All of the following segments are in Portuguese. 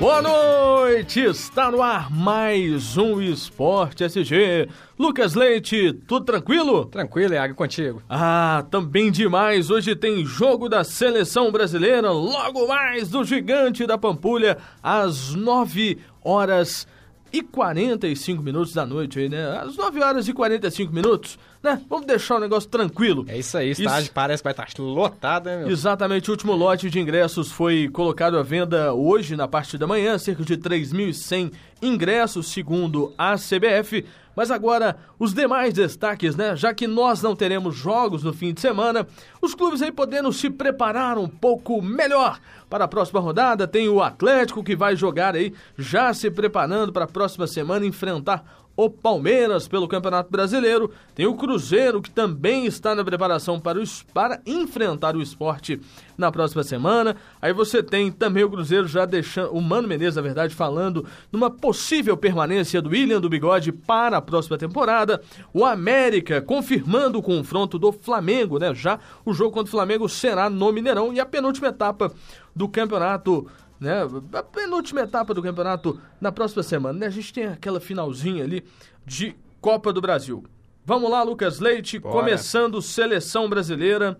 Boa noite! Está no ar mais um Esporte SG. Lucas Leite, tudo tranquilo? Tranquilo, Iago, contigo. Ah, também demais. Hoje tem jogo da seleção brasileira, logo mais do Gigante da Pampulha, às 9 horas e 45 minutos da noite aí, né? Às 9 horas e 45 minutos, né? Vamos deixar o negócio tranquilo. É isso aí, estágio isso... parece que vai estar lotado, né, meu? Exatamente, o último lote de ingressos foi colocado à venda hoje, na parte da manhã, cerca de 3.100 ingressos, segundo a CBF. Mas agora, os demais destaques, né? Já que nós não teremos jogos no fim de semana, os clubes aí podendo se preparar um pouco melhor para a próxima rodada. Tem o Atlético que vai jogar aí, já se preparando para a próxima semana enfrentar o Palmeiras pelo Campeonato Brasileiro. Tem o Cruzeiro, que também está na preparação para, o, para enfrentar o esporte na próxima semana. Aí você tem também o Cruzeiro já deixando. O Mano Menezes, na verdade, falando numa possível permanência do William do Bigode para a próxima temporada. O América confirmando o confronto do Flamengo, né? Já o jogo contra o Flamengo será no Mineirão. E a penúltima etapa do campeonato né? A penúltima etapa do campeonato na próxima semana, né? A gente tem aquela finalzinha ali de Copa do Brasil. Vamos lá, Lucas Leite, Bora. começando seleção brasileira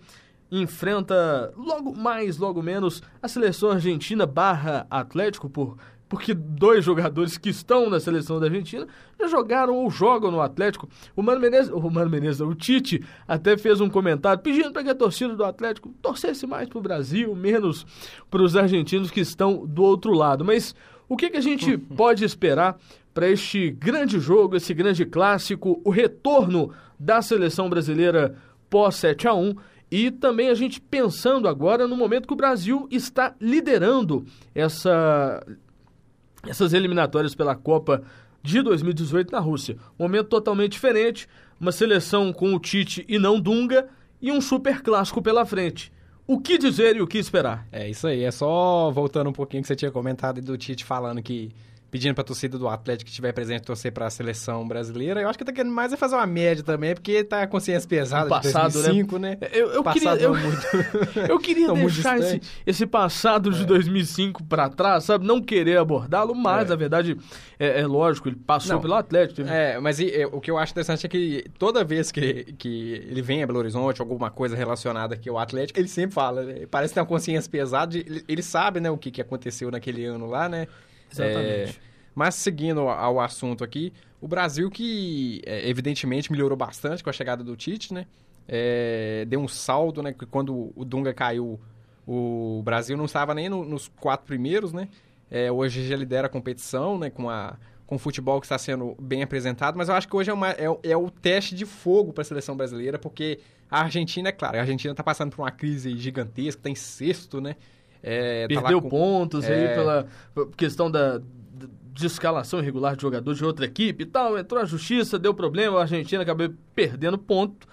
enfrenta logo mais, logo menos a seleção argentina barra Atlético por porque dois jogadores que estão na seleção da Argentina já jogaram ou jogam no Atlético. O Mano Menezes, o Mano Menezes, o Tite até fez um comentário pedindo para que a torcida do Atlético torcesse mais para o Brasil, menos para os argentinos que estão do outro lado. Mas o que, que a gente pode esperar para este grande jogo, esse grande clássico, o retorno da seleção brasileira pós 7 a 1 e também a gente pensando agora no momento que o Brasil está liderando essa essas eliminatórias pela Copa de 2018 na Rússia. Momento totalmente diferente, uma seleção com o Tite e não Dunga e um super clássico pela frente. O que dizer e o que esperar? É isso aí, é só voltando um pouquinho que você tinha comentado do Tite falando que pedindo pra torcida do Atlético que estiver presente torcer pra seleção brasileira. Eu acho que tá querendo mais é fazer uma média também, porque tá a consciência pesada passado, de 2005, né? né? Eu, eu queria, eu, muito... eu queria deixar esse, esse, passado de é. 2005 pra trás, sabe? Não querer abordá-lo, mas, é. na verdade, é, é, lógico, ele passou Não, pelo Atlético. Teve... É, mas e, é, o que eu acho interessante é que toda vez que, que ele vem a Belo Horizonte, alguma coisa relacionada aqui ao Atlético, ele sempre fala, né? parece ter uma consciência pesada, ele, ele sabe, né, o que, que aconteceu naquele ano lá, né? Exatamente. É, mas seguindo ao assunto aqui, o Brasil que é, evidentemente melhorou bastante com a chegada do Tite, né? É, deu um saldo, né? Que quando o Dunga caiu, o Brasil não estava nem no, nos quatro primeiros, né? É, hoje já lidera a competição, né? Com, a, com o futebol que está sendo bem apresentado, mas eu acho que hoje é, uma, é, é o teste de fogo para a seleção brasileira, porque a Argentina, é claro, a Argentina está passando por uma crise gigantesca, tem sexto, né? É, Perdeu tá com, pontos aí é. pela questão da, de escalação irregular de jogador de outra equipe e tal. Entrou a justiça, deu problema, a Argentina acabou perdendo ponto.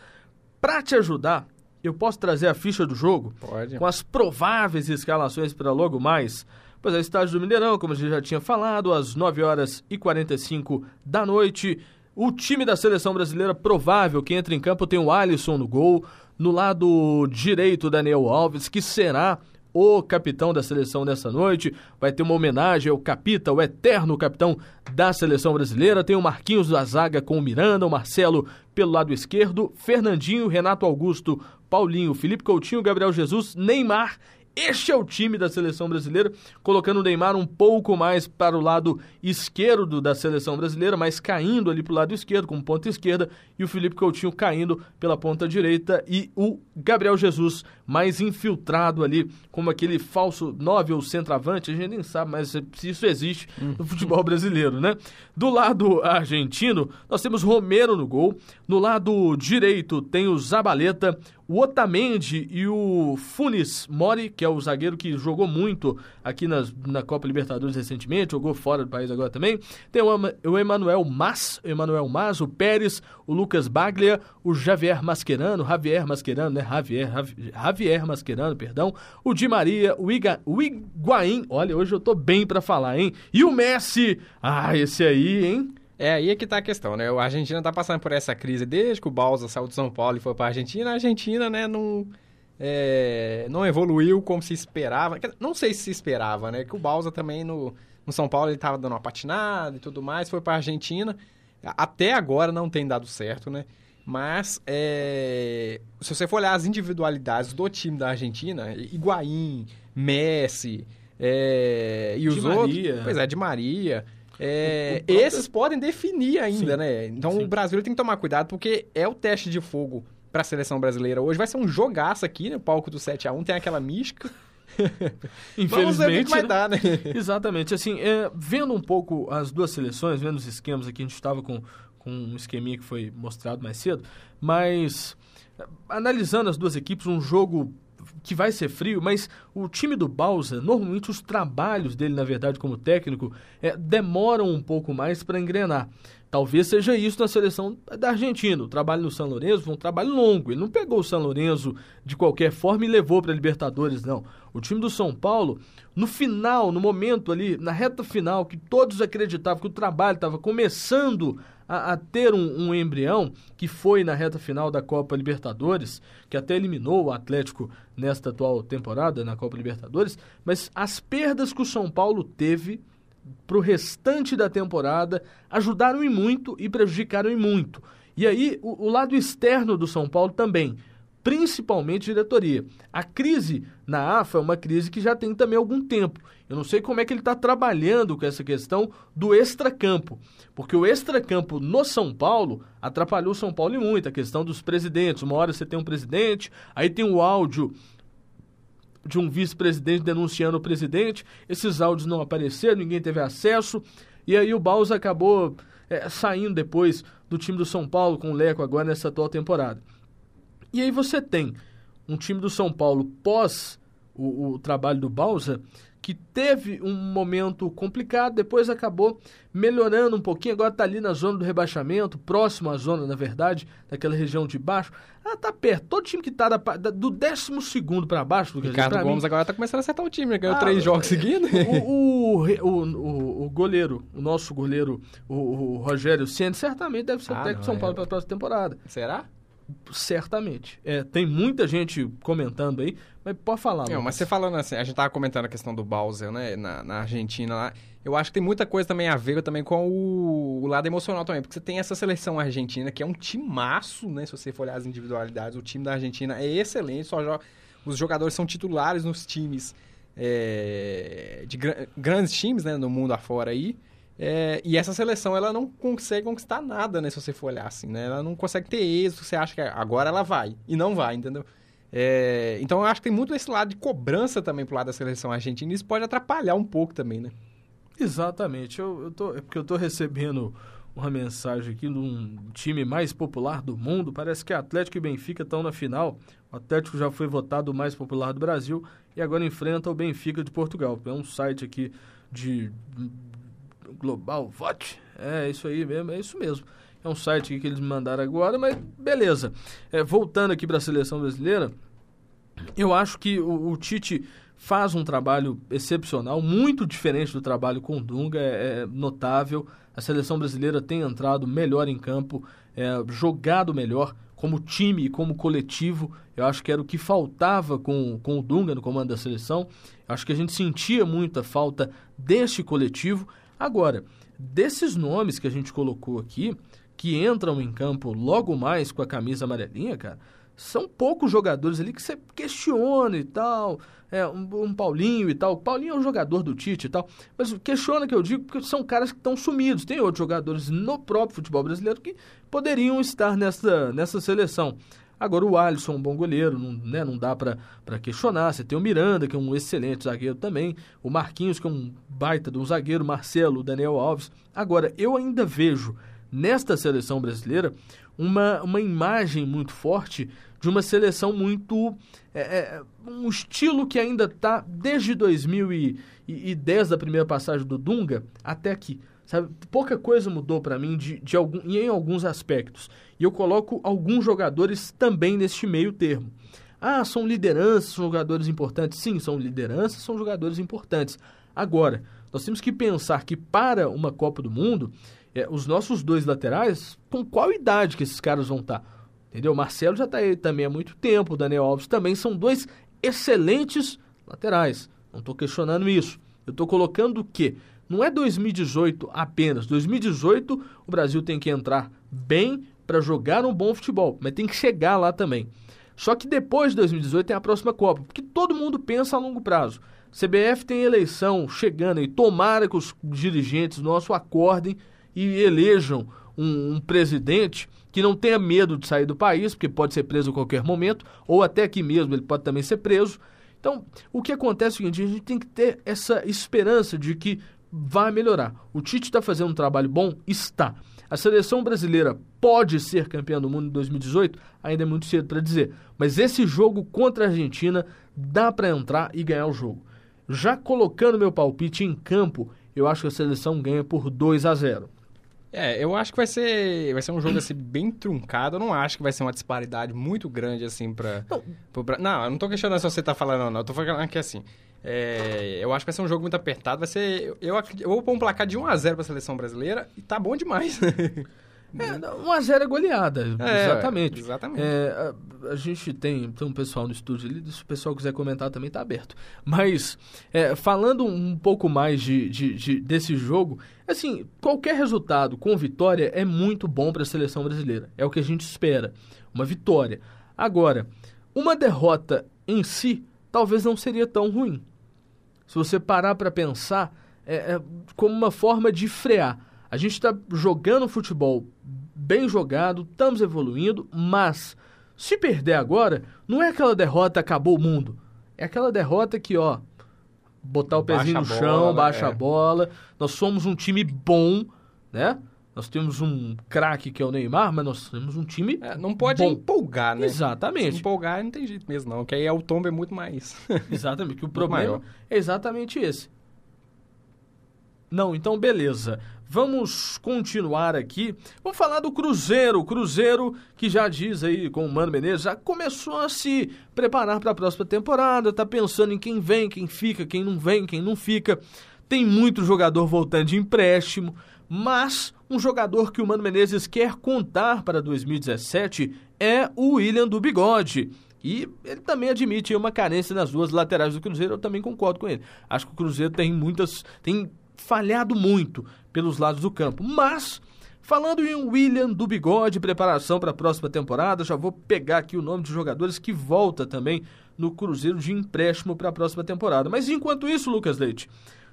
Para te ajudar, eu posso trazer a ficha do jogo Pode. com as prováveis escalações para logo mais. Pois é, estádio do Mineirão, como a gente já tinha falado, às 9 horas e 45 da noite. O time da seleção brasileira provável que entra em campo tem o Alisson no gol. No lado direito, Daniel Alves, que será o capitão da seleção nessa noite. Vai ter uma homenagem ao Capita, o eterno capitão da seleção brasileira. Tem o Marquinhos da zaga com o Miranda, o Marcelo pelo lado esquerdo, Fernandinho, Renato Augusto, Paulinho, Felipe Coutinho, Gabriel Jesus, Neymar este é o time da seleção brasileira, colocando o Neymar um pouco mais para o lado esquerdo da seleção brasileira, mas caindo ali para o lado esquerdo, com ponta esquerda, e o Felipe Coutinho caindo pela ponta direita, e o Gabriel Jesus mais infiltrado ali, como aquele falso nove ou centroavante, a gente nem sabe mais se isso existe no futebol brasileiro, né? Do lado argentino, nós temos Romero no gol, no lado direito tem o Zabaleta, o Otamendi e o Funes Mori, que é o zagueiro que jogou muito aqui nas, na Copa Libertadores recentemente, jogou fora do país agora também. Tem o, o Emanuel Mas, o Emanuel Mas, o Pérez, o Lucas Baglia, o Javier Mascherano, Javier Mascherano, né? Javier, Javier Mascherano, perdão. O Di Maria, o, Iga, o Higuaín, olha, hoje eu tô bem para falar, hein? E o Messi, ah, esse aí, hein? É aí é que tá a questão, né? A Argentina tá passando por essa crise desde que o Balsa saiu de São Paulo e foi pra Argentina. A Argentina, né, não... é, não evoluiu como se esperava. Não sei se se esperava, né? Que o Balsa também no, no São Paulo ele estava dando uma patinada e tudo mais, foi para a Argentina. Até agora não tem dado certo, né? Mas é, se você for olhar as individualidades do time da Argentina, Higuaín, Messi é, e os de outros. Maria. Pois é, de Maria. É, próprio... Esses podem definir ainda, Sim. né? Então Sim. o Brasil tem que tomar cuidado porque é o teste de fogo para a seleção brasileira hoje. Vai ser um jogaço aqui, né? O palco do 7 a 1 tem aquela mística. Infelizmente. Vamos ver o que vai né? dar, né? Exatamente. Assim, é, vendo um pouco as duas seleções, vendo os esquemas aqui, a gente estava com, com um esqueminha que foi mostrado mais cedo, mas analisando as duas equipes, um jogo que vai ser frio, mas o time do Bausa, normalmente os trabalhos dele, na verdade, como técnico, é, demoram um pouco mais para engrenar. Talvez seja isso na seleção da Argentina. O trabalho no São Lourenço foi um trabalho longo. Ele não pegou o São Lourenço de qualquer forma e levou para a Libertadores, não. O time do São Paulo, no final, no momento ali, na reta final, que todos acreditavam que o trabalho estava começando a, a ter um, um, embrião, que foi na reta final da Copa Libertadores, que até eliminou o Atlético nesta atual temporada na Copa Libertadores, mas as perdas que o São Paulo teve para o restante da temporada ajudaram e muito e prejudicaram e muito. E aí, o, o lado externo do São Paulo também principalmente diretoria. A crise na AFA é uma crise que já tem também algum tempo. Eu não sei como é que ele está trabalhando com essa questão do extracampo, porque o extracampo no São Paulo atrapalhou o São Paulo e muito, a questão dos presidentes. Uma hora você tem um presidente, aí tem o áudio de um vice-presidente denunciando o presidente, esses áudios não apareceram, ninguém teve acesso, e aí o Baus acabou é, saindo depois do time do São Paulo com o Leco agora nessa atual temporada. E aí você tem um time do São Paulo pós o, o trabalho do Balsa, que teve um momento complicado, depois acabou melhorando um pouquinho, agora está ali na zona do rebaixamento, próximo à zona, na verdade, daquela região de baixo. Ah, tá perto. Todo time que está do 12 para baixo. Ricardo dizer, Gomes mim, agora está começando a acertar o time, ganhou ah, três jogos é, seguidos. O, o, o, o, goleiro, o nosso goleiro, o, Rogério Senna, certamente deve ser ah, o técnico de São Paulo é. para a próxima temporada. Será? Certamente. É, tem muita gente comentando aí, mas pode falar. Não, mas você falando assim, a gente tava comentando a questão do Bowser, né, na, na Argentina lá. Eu acho que tem muita coisa também a ver também com o, o, lado emocional também, porque você tem essa seleção argentina que é um timaço, né, se você for olhar as individualidades, o time da Argentina é excelente, só joga, os jogadores são titulares nos times é, de gr grandes times, né, no mundo afora aí. É, e essa seleção, ela não consegue conquistar nada, né? Se você for olhar assim, né? Ela não consegue ter êxito, você acha que agora ela vai. E não vai, entendeu? É, então, eu acho que tem muito esse lado de cobrança também pro lado da seleção argentina. Isso pode atrapalhar um pouco também, né? Exatamente. Eu, eu tô, é porque eu tô recebendo uma mensagem aqui de um time mais popular do mundo. Parece que Atlético e Benfica estão na final. O Atlético já foi votado o mais popular do Brasil e agora enfrenta o Benfica de Portugal. É um site aqui de Global Vote. É isso aí mesmo, é isso mesmo. É um site que eles me mandaram agora, mas beleza. É, voltando aqui para a seleção brasileira, eu acho que o, o, Tite faz um trabalho excepcional, muito diferente do trabalho com o Dunga, é, é notável. A seleção brasileira tem entrado melhor em campo, é, jogado melhor como time e como coletivo. Eu acho que era o que faltava com, com o Dunga no comando da seleção. Eu acho que a gente sentia muita falta deste coletivo. Agora, desses nomes que a gente colocou aqui, que entram em campo logo mais com a camisa amarelinha, cara, são poucos jogadores ali que você questiona e tal. É, um, um, Paulinho e tal. Paulinho é um jogador do Tite e tal. Mas questiona que eu digo porque são caras que estão sumidos. Tem outros jogadores no próprio futebol brasileiro que poderiam estar nessa, nessa seleção. Agora, o Alisson é um bom goleiro, não, né, não dá para questionar. Você tem o Miranda, que é um excelente zagueiro também. O Marquinhos, que é um baita de um zagueiro. Marcelo, Daniel Alves. Agora, eu ainda vejo nesta seleção brasileira uma, uma imagem muito forte de uma seleção muito. É, é, um estilo que ainda está desde 2010, da primeira passagem do Dunga, até aqui. Sabe? Pouca coisa mudou para mim de, de algum, em alguns aspectos. E eu coloco alguns jogadores também neste meio termo. Ah, são lideranças, são jogadores importantes. Sim, são lideranças, são jogadores importantes. Agora, nós temos que pensar que para uma Copa do Mundo, é, os nossos dois laterais, com qual idade que esses caras vão estar? Entendeu? Marcelo já está aí também há muito tempo, o Daniel Alves também são dois excelentes laterais. Não estou questionando isso. Eu estou colocando que não é 2018 apenas. 2018 o Brasil tem que entrar bem para jogar um bom futebol, mas tem que chegar lá também. Só que depois de 2018 tem a próxima Copa, porque todo mundo pensa a longo prazo. CBF tem eleição chegando e tomara que os dirigentes nossos acordem e elejam um, um, presidente que não tenha medo de sair do país, porque pode ser preso a qualquer momento, ou até aqui mesmo ele pode também ser preso. Então, o que acontece é o seguinte: a gente tem que ter essa esperança de que vai melhorar. O Tite está fazendo um trabalho bom? Está. A seleção brasileira pode ser campeã do mundo em 2018? Ainda é muito cedo para dizer. Mas esse jogo contra a Argentina dá para entrar e ganhar o jogo. Já colocando meu palpite em campo, eu acho que a seleção ganha por 2 a 0. É, eu acho que vai ser, vai ser um jogo assim bem truncado. Eu não acho que vai ser uma disparidade muito grande assim para não. não, eu não tô questionando se você tá falando não. Eu tô falando que assim, é, eu acho que vai ser um jogo muito apertado. Vai ser, eu, eu vou pôr um placar de 1 a 0 para a seleção brasileira e tá bom demais. É, 1x0 é goleada, é, exatamente. Exatamente. É, a, a, gente tem, tem um pessoal no estúdio ali, se o pessoal quiser comentar também está aberto. Mas, é, falando um pouco mais de, de, de, desse jogo, assim, qualquer resultado com vitória é muito bom para a seleção brasileira. É o que a gente espera. Uma vitória. Agora, uma derrota em si talvez não seria tão ruim. Se você parar para pensar, é, é como uma forma de frear a gente está jogando futebol bem jogado, estamos evoluindo, mas se perder agora, não é aquela derrota acabou o mundo. É aquela derrota que, ó, botar o pezinho baixa no chão, bola, baixa é. a bola. Nós somos um time bom, né? Nós temos um craque que é o Neymar, mas nós temos um time. É, não pode bom. empolgar, né? Exatamente. Se empolgar não tem jeito mesmo, não. Que aí é o tombo é muito mais. exatamente. Que o problema maior. é exatamente esse. Não, então beleza. Vamos continuar aqui. Vamos falar do Cruzeiro. O Cruzeiro, que já diz aí com o Mano Menezes, já começou a se preparar para a próxima temporada, tá pensando em quem vem, quem fica, quem não vem, quem não fica. Tem muito jogador voltando de empréstimo, mas um jogador que o Mano Menezes quer contar para 2017 é o William do Bigode. E ele também admite uma carência nas duas laterais do Cruzeiro, eu também concordo com ele. Acho que o Cruzeiro tem muitas. tem falhado muito pelos lados do campo. Mas, falando em William do Bigode, preparação para a próxima temporada, já vou pegar aqui o nome de jogadores que volta também no Cruzeiro de empréstimo para a próxima temporada. Mas enquanto isso, Lucas Leite,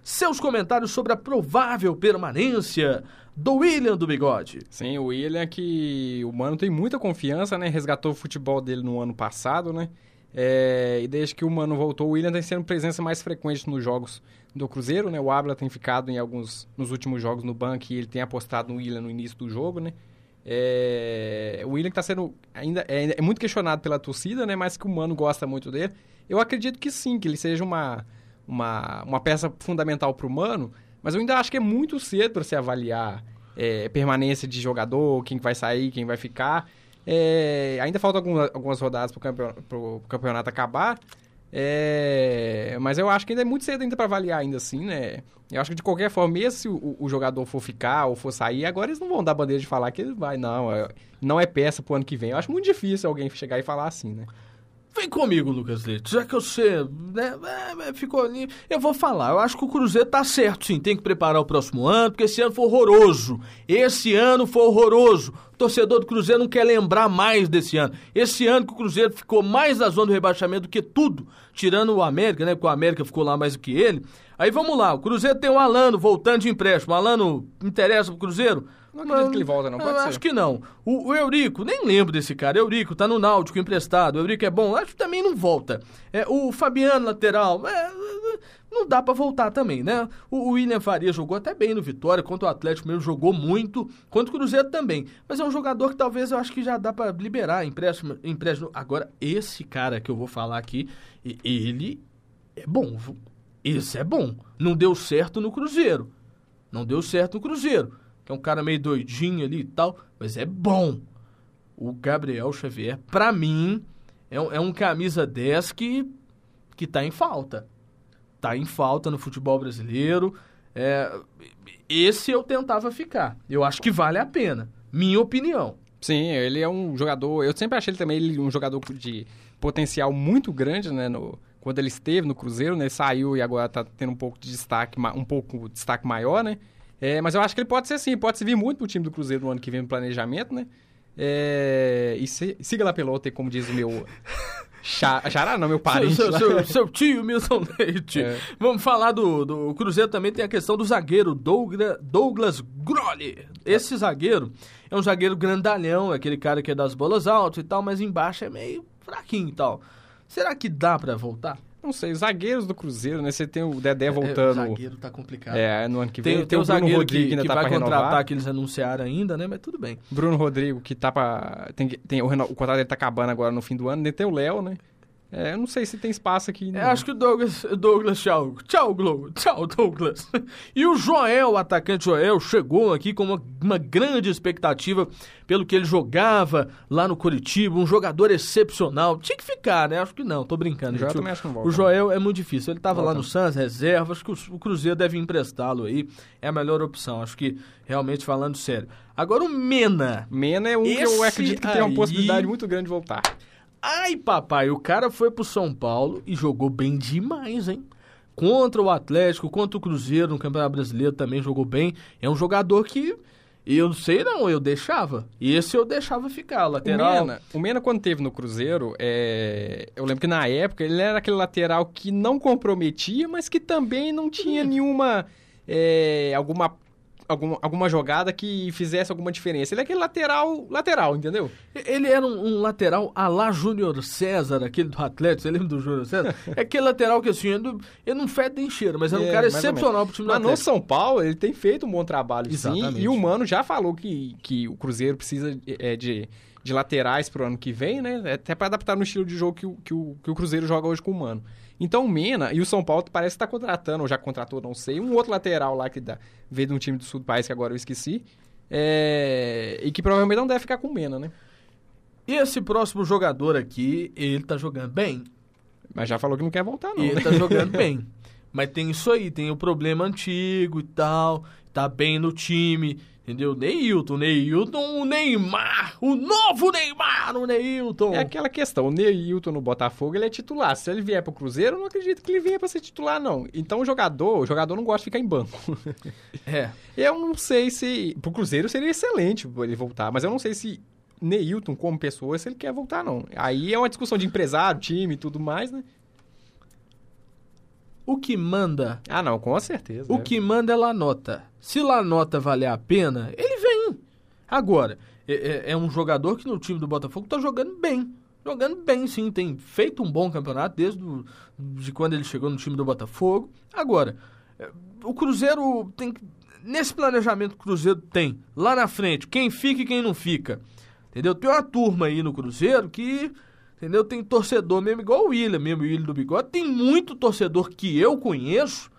seus comentários sobre a provável permanência do William do Bigode. Sim, o William que o Mano tem muita confiança, né? Resgatou o futebol dele no ano passado, né? É, e desde que o Mano voltou, o William tem sendo presença mais frequente nos jogos do Cruzeiro, né? O Abla tem ficado em alguns nos últimos jogos no banco e ele tem apostado no William no início do jogo, né? É, o William está sendo ainda é, é, muito questionado pela torcida, né? Mas que o Mano gosta muito dele. Eu acredito que sim, que ele seja uma, uma, uma peça fundamental para o Mano, mas eu ainda acho que é muito cedo para se avaliar é, permanência de jogador, quem vai sair, quem vai ficar. É, ainda faltam algumas, algumas rodadas para o campeonato acabar. É, mas eu acho que ainda é muito cedo ainda para avaliar ainda assim, né? Eu acho que de qualquer forma, mesmo se o, o, jogador for ficar ou for sair, agora eles não vão dar bandeira de falar que ele vai, não, é, não é peça pro ano que vem. Eu acho muito difícil alguém chegar e falar assim, né? Vem comigo, Lucas Leite. Já que você né, é, é, ficou ali. Eu vou falar. Eu acho que o Cruzeiro tá certo, sim. Tem que preparar o próximo ano, porque esse ano foi horroroso. Esse ano foi horroroso. O torcedor do Cruzeiro não quer lembrar mais desse ano. Esse ano que o Cruzeiro ficou mais na zona do rebaixamento do que tudo, tirando o América, né? Porque o América ficou lá mais do que ele. Aí vamos lá. O Cruzeiro tem o Alano voltando de empréstimo. O Alano interessa pro Cruzeiro? Não acredito que ele volta, não. Pode acho ser. que não. O, o, Eurico, nem lembro desse cara. Eurico tá no Náutico emprestado. O Eurico é bom. Acho que também não volta. É, o Fabiano, lateral. É, não dá para voltar também, né? O, o William Faria jogou até bem no Vitória. Quanto o Atlético mesmo jogou muito. Quanto o Cruzeiro também. Mas é um jogador que talvez eu acho que já dá para liberar empréstimo, empréstimo. Agora, esse cara que eu vou falar aqui, ele é bom. Esse é bom. Não deu certo no Cruzeiro. Não deu certo no Cruzeiro que é um cara meio doidinho ali e tal, mas é bom. O Gabriel Xavier, pra mim, é um, é um camisa 10 que, que tá em falta. Tá em falta no futebol brasileiro. É, esse eu tentava ficar. Eu acho que vale a pena. Minha opinião. Sim, ele é um jogador. Eu sempre achei ele também ele, um jogador de potencial muito grande, né? No, quando ele esteve no Cruzeiro, né? Saiu e agora tá tendo um pouco de destaque, um pouco de destaque maior, né? É, mas eu acho que ele pode ser sim, pode servir muito pro time do Cruzeiro no ano que vem no planejamento, né? É, e se, siga lá pelo outro, como diz o meu Xará não, meu parente. Seu, seu, seu, seu tio, Milton Leite. É. Vamos falar do, do Cruzeiro também, tem a questão do zagueiro Douglas, Douglas Grolli. Esse zagueiro é um zagueiro grandalhão, aquele cara que é das bolas altas e tal, mas embaixo é meio fraquinho e tal. Será que dá para voltar? Não sei, zagueiros do Cruzeiro, né? Você tem o Dedé voltando. É, o zagueiro tá complicado. É, no ano que vem. Tem, tem, tem o Bruno Rodrigo que, ainda que tá vai contratar, renovar. que eles anunciaram ainda, né? Mas tudo bem. Bruno Rodrigo, que tá pra. Tem, tem, o, o contrato dele tá acabando agora no fim do ano. Tem o Léo, né? É, eu não sei se tem espaço aqui. É, acho que o Douglas, Douglas, tchau. Tchau, Globo. Tchau, Douglas. E o Joel, o atacante Joel, chegou aqui com uma, uma grande expectativa pelo que ele jogava lá no Curitiba. Um jogador excepcional. Tinha que ficar, né? Acho que não, tô brincando. Acho que não volta. O Joel é muito difícil. Ele tava volta. lá no Santos, reserva. Acho que o Cruzeiro deve emprestá-lo aí. É a melhor opção. Acho que, realmente, falando sério. Agora o Mena. Mena é um que eu acredito que tem uma possibilidade muito grande de voltar. Ai, papai, o cara foi pro São Paulo e jogou bem demais, hein? Contra o Atlético, contra o Cruzeiro no Campeonato Brasileiro também jogou bem. É um jogador que eu não sei não, eu deixava. Esse eu deixava ficar, lateral. O Mena, o Mena quando teve no Cruzeiro, é... eu lembro que na época ele era aquele lateral que não comprometia, mas que também não tinha nenhuma... É... alguma algum, alguma jogada que fizesse alguma diferença. Ele é aquele lateral, lateral, entendeu? Ele era um, um lateral a lá Júnior César, aquele do Atlético, você lembra do Júnior César? é aquele lateral que assim, ele, não fede nem cheiro, mas é um é, cara excepcional pro time do Mas no São Paulo, ele tem feito um bom trabalho, Exatamente. sim, e o Mano já falou que, que o Cruzeiro precisa é, de de laterais pro ano que vem, né? Até para adaptar no estilo de jogo que o, que o, que o Cruzeiro joga hoje com o Mano. Então o Mena e o São Paulo parece estar tá contratando, ou já contratou, não sei, um outro lateral lá que dá, veio de um time do sul do país que agora eu esqueci. É, e que provavelmente não deve ficar com o Mena, né? E esse próximo jogador aqui, ele tá jogando bem. Mas já falou que não quer voltar, não. Ele né? tá jogando bem. Mas tem isso aí, tem o problema antigo e tal, tá bem no time. Entendeu? Neilton, Neilton, o Neymar, o novo Neymar, o Neilton. É aquela questão, o Neilton no Botafogo, ele é titular. Se ele vier pro Cruzeiro, eu não acredito que ele venha para ser titular, não. Então o jogador, o jogador não gosta de ficar em banco. É. Eu não sei se... Pro Cruzeiro seria excelente ele voltar, mas eu não sei se Neilton, como pessoa, se ele quer voltar, não. Aí é uma discussão de empresário, time e tudo mais, né? O que manda. Ah, não, com certeza. O é. que manda é Lanota. Se Lanota valer a pena, ele vem. Agora, é, é, é, um jogador que no time do Botafogo tá jogando bem. Jogando bem, sim. Tem feito um bom campeonato desde do, de quando ele chegou no time do Botafogo. Agora, é, o Cruzeiro tem. Nesse planejamento que o Cruzeiro tem, lá na frente, quem fica e quem não fica. Entendeu? Tem uma turma aí no Cruzeiro que Entendeu? Tem torcedor mesmo, igual o William, mesmo o William do Bigode. Tem muito torcedor que eu conheço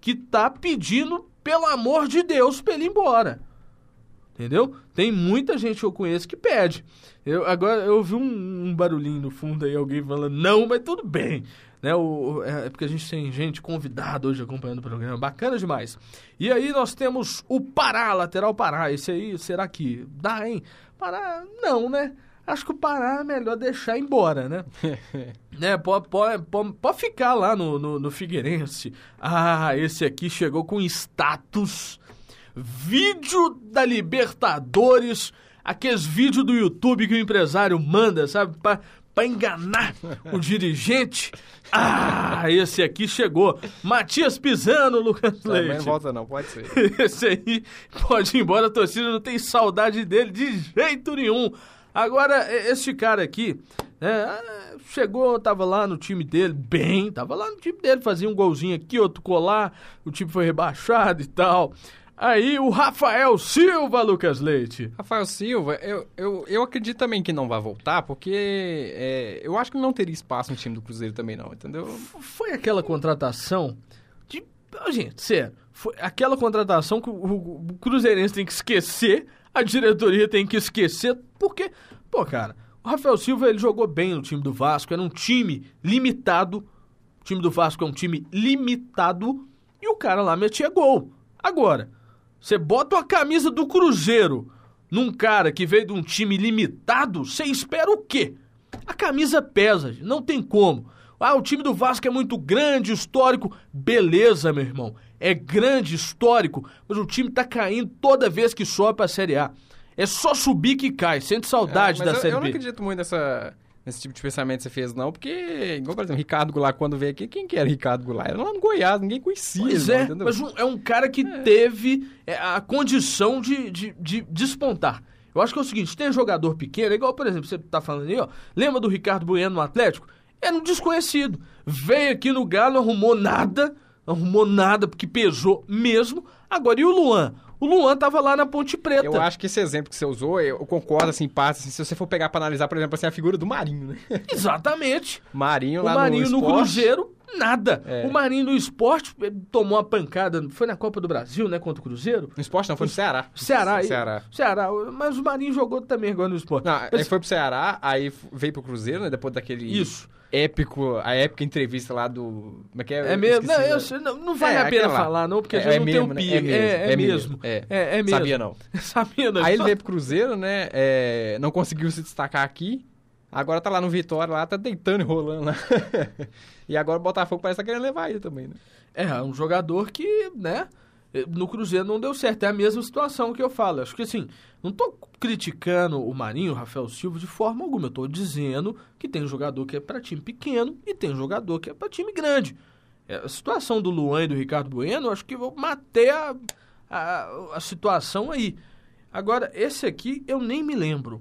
que tá pedindo, pelo amor de Deus, pra ele ir embora. Entendeu? Tem muita gente que eu conheço que pede. Eu, agora eu ouvi um, um barulhinho no fundo aí, alguém falando, não, mas tudo bem. Né, o, é, é porque a gente tem gente convidada hoje acompanhando o programa, bacana demais. E aí nós temos o Pará, lateral Pará. Esse aí, será que dá, hein? Pará, não, né? Acho que o Pará é melhor deixar embora, né? né pode, pode, pode, pode ficar lá no, no, no Figueirense. Ah, esse aqui chegou com status. Vídeo da Libertadores. Aqueles vídeos do YouTube que o empresário manda, sabe? Pra, pra enganar o dirigente. Ah, esse aqui chegou. Matias Pisano, Lucas Leite. Também volta não, pode ser. Esse aí pode ir embora, a torcida não tem saudade dele de jeito nenhum. Agora, esse cara aqui, né, chegou, tava lá no time dele, bem, tava lá no time dele, fazia um golzinho aqui, outro colar, o time foi rebaixado e tal. Aí o Rafael Silva, Lucas Leite. Rafael Silva, eu, eu, eu acredito também que não vai voltar, porque é, eu acho que não teria espaço no time do Cruzeiro também não, entendeu? Foi aquela contratação de... Gente, sério, foi aquela contratação que o, o, o Cruzeirense tem que esquecer a diretoria tem que esquecer, porque, pô, cara, o Rafael Silva ele jogou bem no time do Vasco, era um time limitado. O time do Vasco é um time limitado e o cara lá metia gol. Agora, você bota uma camisa do Cruzeiro num cara que veio de um time limitado, você espera o quê? A camisa pesa, não tem como. Ah, o time do Vasco é muito grande, histórico. Beleza, meu irmão. É grande, histórico, mas o time tá caindo toda vez que sobe pra Série A. É só subir que cai. Sente saudade É, da eu, Série eu não B. acredito muito nessa, nesse tipo de pensamento que você fez, não, porque, igual, por exemplo, Ricardo Goulart, quando veio aqui, quem que era Ricardo Goulart? Era lá no Goiás, ninguém conhecia. Pois não, é, entendeu? mas um- é um cara que teve é, a condição de, de, de despontar. Eu acho que é o seguinte, tem jogador pequeno, é igual, por exemplo, você tá falando aí, ó. Lembra do Ricardo Bueno no Atlético? Era um desconhecido. Veio aqui no Galo, não arrumou nada, não arrumou nada, porque pesou mesmo. Agora, e o Luan? O Luan tava lá na Ponte Preta. Eu acho que esse exemplo que você usou, eu concordo, assim, passa, assim, se você for pegar pra analisar, por exemplo, assim, a figura do Marinho, né? Exatamente. Marinho O lá Marinho no, no, Cruzeiro, nada. É. O Marinho no esporte eh, tomou uma pancada, foi na Copa do Brasil, né, contra o Cruzeiro? No esporte não, foi no Ceará. Ceará. Ceará. Ceará. Mas o Marinho jogou também agora no esporte. Não, Mas- aí foi pro Ceará, aí veio pro Cruzeiro, né? Depois daquele Isso. épico, a épica entrevista lá do. Como é que é? É mesmo? Não, eu não, não vale É, a pena falar, não, porque a É- gente é não mesmo, tem o né? pi. É mesmo, é, é mesmo. É. É, é. Sabia não. Sabia não. Aí ele veio pro Cruzeiro, né? é, não conseguiu se destacar aqui. Agora tá lá no Vitória, lá, tá deitando e rolando lá. e agora o Botafogo parece que tá querendo levar ele também, né? É, um jogador que, né, no Cruzeiro não deu certo. É a mesma situação que eu falo. Acho que assim, não tô criticando o Marinho, o Rafael Silva de forma alguma. Eu tô dizendo que tem jogador que é pra time pequeno e tem jogador que é pra time grande. É, a situação do Luan e do Ricardo Bueno, acho que eu matei a, a, a situação aí. Agora, esse aqui eu nem me lembro.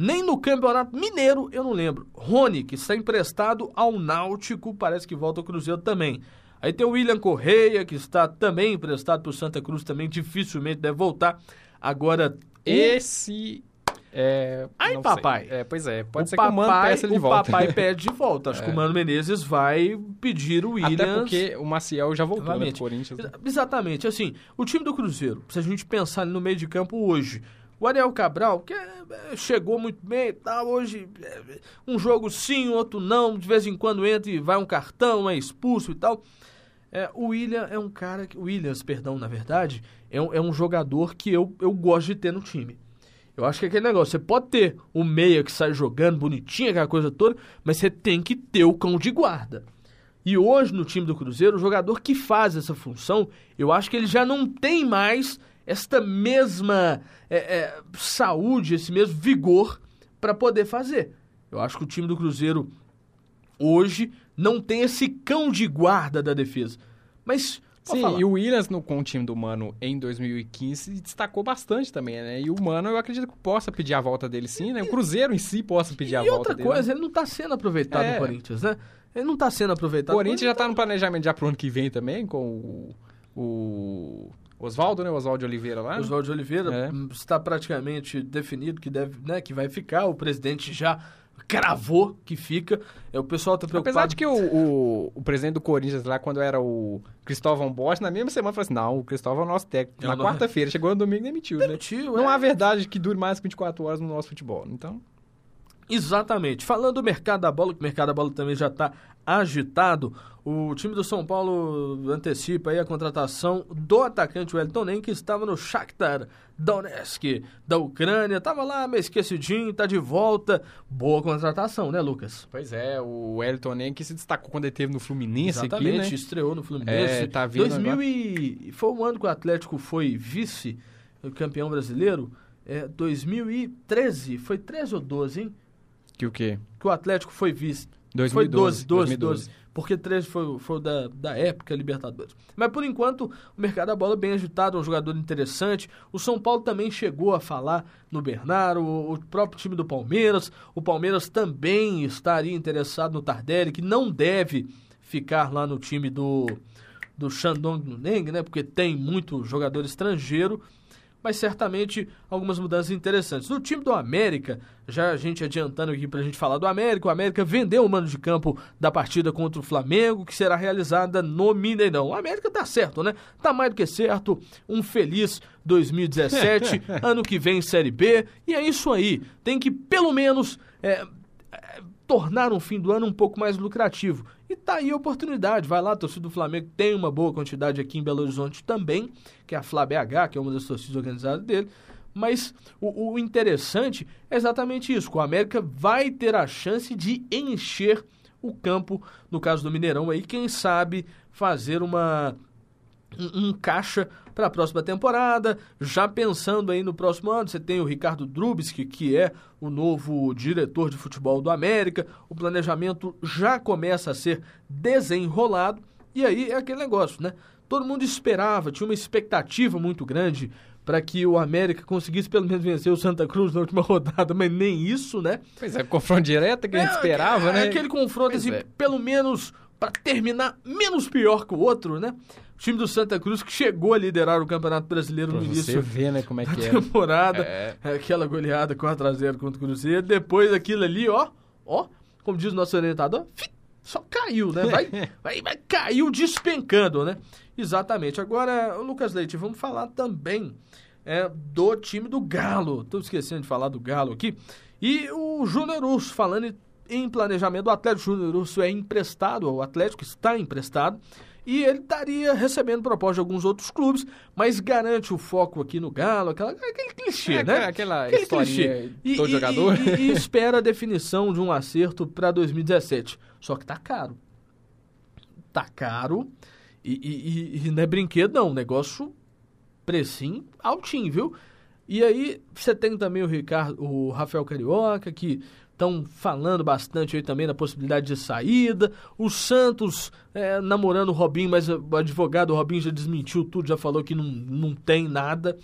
Nem no Campeonato Mineiro eu não lembro. Rony, que está emprestado ao Náutico, parece que volta ao Cruzeiro também. Aí tem o William Correia, que está também emprestado para o Santa Cruz, também dificilmente deve voltar. Agora, Esse. É, Ai, não papai. É, pois é, pode o ser que o Mano papai, peça ele de o volta. papai pede de volta. Acho que o Mano Menezes vai pedir o Williams. Até porque o Maciel já voltou né, Corinthians. né? Exa- Exatamente, assim, o time do Cruzeiro, se a gente pensar no meio de campo hoje, o Ariel Cabral, que é, é, chegou muito bem e tal, hoje é, um jogo sim, outro não, de vez em quando entra e vai um cartão, é expulso e tal. É, o William é um cara, que, Williams, perdão, na verdade, é um, é um jogador que eu, eu gosto de ter no time. Eu acho que é aquele negócio, você pode ter o meia que sai jogando bonitinho, aquela coisa toda, mas você tem que ter o cão de guarda. E hoje, no time do Cruzeiro, o jogador que faz essa função, eu acho que ele já não tem mais esta mesma é, é, saúde, esse mesmo vigor para poder fazer. Eu acho que o time do Cruzeiro hoje não tem esse cão de guarda da defesa. Mas, Sim, falar. e o Williams no, com o time do Mano em 2015 se destacou bastante também, né? E o Mano, eu acredito que possa pedir a volta dele sim, né? O Cruzeiro em si possa pedir a E volta outra dele. coisa, né? ele não está sendo aproveitado É. no Corinthians, né? Ele não está sendo aproveitado. O Corinthians já tá no planejamento já pro ano que vem também, com o, o Oswaldo, né? Oswaldo Oliveira lá. né? Oswaldo Oliveira É. hum, está praticamente definido que deve, né, que vai ficar. O presidente já cravou que fica. É, o pessoal está preocupado. Apesar de que o, o, o presidente do Corinthians lá, quando era o Cristóvão Bosch, na mesma semana falou assim: não, o Cristóvão é o nosso técnico. É Na quarta-feira, chegou no domingo e demitiu, né? Demitiu, Não é. há verdade que dure mais que 24 horas no nosso futebol. Então, Exatamente. Falando do mercado da bola, que o mercado da bola também já está agitado, o time do São Paulo antecipa aí a contratação do atacante Wellington Nem, que estava no Shakhtar Donetsk da Ucrânia, estava lá meio esquecidinho, está de volta. Boa contratação, né, Lucas? pois é, o Elton Nem que se destacou quando ele teve no Fluminense Exatamente, aqui, né? estreou no Fluminense. É, tá vindo 2000 e... Foi o ano que o Atlético foi vice, campeão brasileiro. É, 2013, foi 13 ou 12, hein? Que o quê? Que o Atlético foi vice. 2012, Foi 12, 12, 2012. 12. Porque 13 foi, foi da, da época Libertadores. Mas por enquanto, o mercado da bola é bem agitado, é um jogador interessante. O São Paulo também chegou a falar no Bernardo, o, o próprio time do Palmeiras. O Palmeiras também estaria interessado no Tardelli, que não deve ficar lá no time do, do Shandong Luneng, né? Porque tem muito jogador estrangeiro mas certamente algumas mudanças interessantes. No time do América, já a gente adiantando aqui pra gente falar do América, o América vendeu o mano de campo da partida contra o Flamengo, que será realizada no Mineirão. O América tá certo, né? Tá mais do que certo. Um feliz 2017, ano que vem Série B, e é isso aí. Tem que pelo menos é, é, tornar um fim do ano um pouco mais lucrativo. E tá aí a oportunidade. Vai lá, torcida do Flamengo tem uma boa quantidade aqui em Belo Horizonte também, que é a Fla BH, que é uma das torcidas organizadas dele. Mas o, o interessante é exatamente isso: o América vai ter a chance de encher o campo, no caso do Mineirão, aí, quem sabe fazer uma um, um caixa para a próxima temporada. Já pensando aí no próximo ano, você tem o Ricardo Drubski, que é o novo diretor de futebol do América. O planejamento já começa a ser desenrolado. E aí é aquele negócio, né? Todo mundo esperava, tinha uma expectativa muito grande para que o América conseguisse pelo menos vencer o Santa Cruz na última rodada, mas nem isso, né? Pois é, confronto direto que a gente é, esperava, é, né? Aquele confronto, pois assim, é. pelo menos para terminar menos pior que o outro, né? O time do Santa Cruz que chegou a liderar o Campeonato Brasileiro pra no início você vê, né, como é que é. temporada. É. Aquela goleada 4x0 contra o Cruzeiro. Depois aquilo ali, ó, ó, como diz o nosso orientador, só caiu, né? Vai, vai, vai caiu despencando, né? Exatamente. Agora, Lucas Leite, vamos falar também é, do time do Galo. Tô esquecendo de falar do Galo aqui. E o Júnior Urso, falando em planejamento, o Atlético Júnior Urso é emprestado, o Atlético está emprestado. E ele estaria recebendo proposta de alguns outros clubes, mas garante o foco aqui no Galo, aquela, aquele clichê, é, né? Aquela aquele clichê. todo e, jogador. E, e, espera a definição de um acerto para 2017. Só que tá caro. Tá caro. E, e, e, não é brinquedo, não. Negócio precinho altinho, viu? E aí você tem também o Ricardo, o Rafael Carioca, que estão falando bastante aí também da possibilidade de saída. O Santos é, namorando o Robinho, mas o advogado Robinho já desmentiu tudo, já falou que não, não tem nada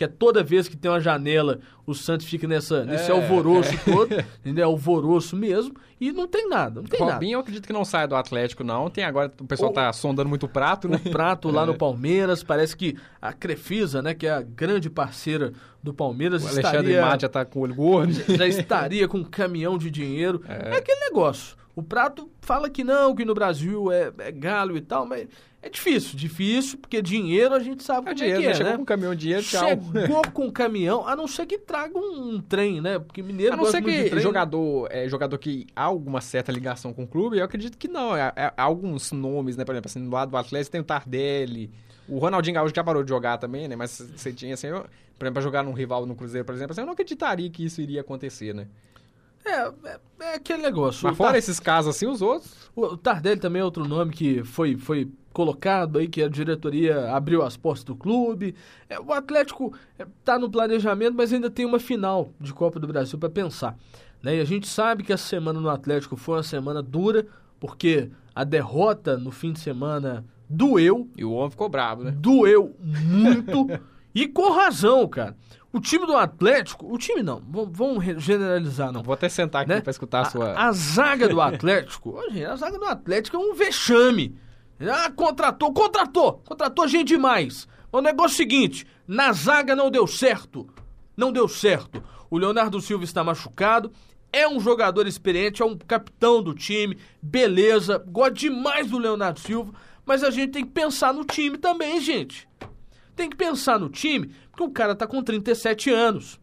que é toda vez que tem uma janela, o Santos fica nessa, nesse é, alvoroço é. todo, entendeu? Alvoroço mesmo, e não tem nada, não tem Robinho, nada. eu acredito que não saia do Atlético, não. Tem agora, o pessoal o, tá sondando muito o prato, né? O prato lá no é. Palmeiras, parece que a Crefisa, né, que é a grande parceira do Palmeiras, o Alexandre estaria, já tá com o olho gordo. Já estaria com um caminhão de dinheiro. É, é aquele negócio. O prato fala que não, que no Brasil é, é galo e tal, mas é difícil, difícil, porque dinheiro a gente sabe é como dinheiro, é que é, né? Chegou com um caminhão de dinheiro, tchau. Chegou com um caminhão, a não ser que traga um, um trem, né? Porque mineiro A não ser que jogador, é, jogador que há alguma certa ligação com o clube, eu acredito que não. É, é, alguns nomes, né? Por exemplo, assim, do lado do Atlético tem o Tardelli, o Ronaldinho Gaúcho já parou de jogar também, né? Mas você tinha, assim, eu, por exemplo, pra jogar num rival no Cruzeiro, por exemplo, assim, eu não acreditaria que isso iria acontecer, né? É, é, é, aquele negócio. Mas fora Tar... esses casos assim, os outros. O Tardelli também é outro nome que foi, foi colocado aí, que a diretoria abriu as portas do clube. É, o Atlético está é, no planejamento, mas ainda tem uma final de Copa do Brasil para pensar. Né? E a gente sabe que a semana no Atlético foi uma semana dura, porque a derrota no fim de semana doeu. E o homem ficou bravo, né? Doeu muito. e com razão, cara. O time do Atlético, o time não, vamos generalizar não. Vou até sentar aqui né? para escutar a sua. A, zaga do Atlético, hoje a zaga do Atlético é um vexame. Ah, contratou, contratou, contratou gente demais. O negócio é o seguinte, na zaga não deu certo. Não deu certo. O Leonardo Silva está machucado, é um jogador experiente, é um capitão do time, beleza, gosto demais do Leonardo Silva, mas a gente tem que pensar no time também, gente. Tem que pensar no time, porque o cara tá com 37 anos.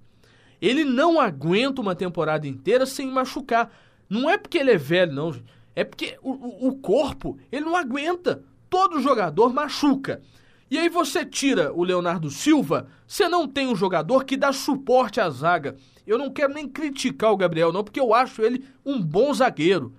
Ele não aguenta uma temporada inteira sem machucar. Não é porque ele é velho, não. É porque o, o corpo, ele não aguenta. Todo jogador machuca. E aí você tira o Leonardo Silva, você não tem um jogador que dá suporte à zaga. Eu não quero nem criticar o Gabriel, não, porque eu acho ele um bom zagueiro.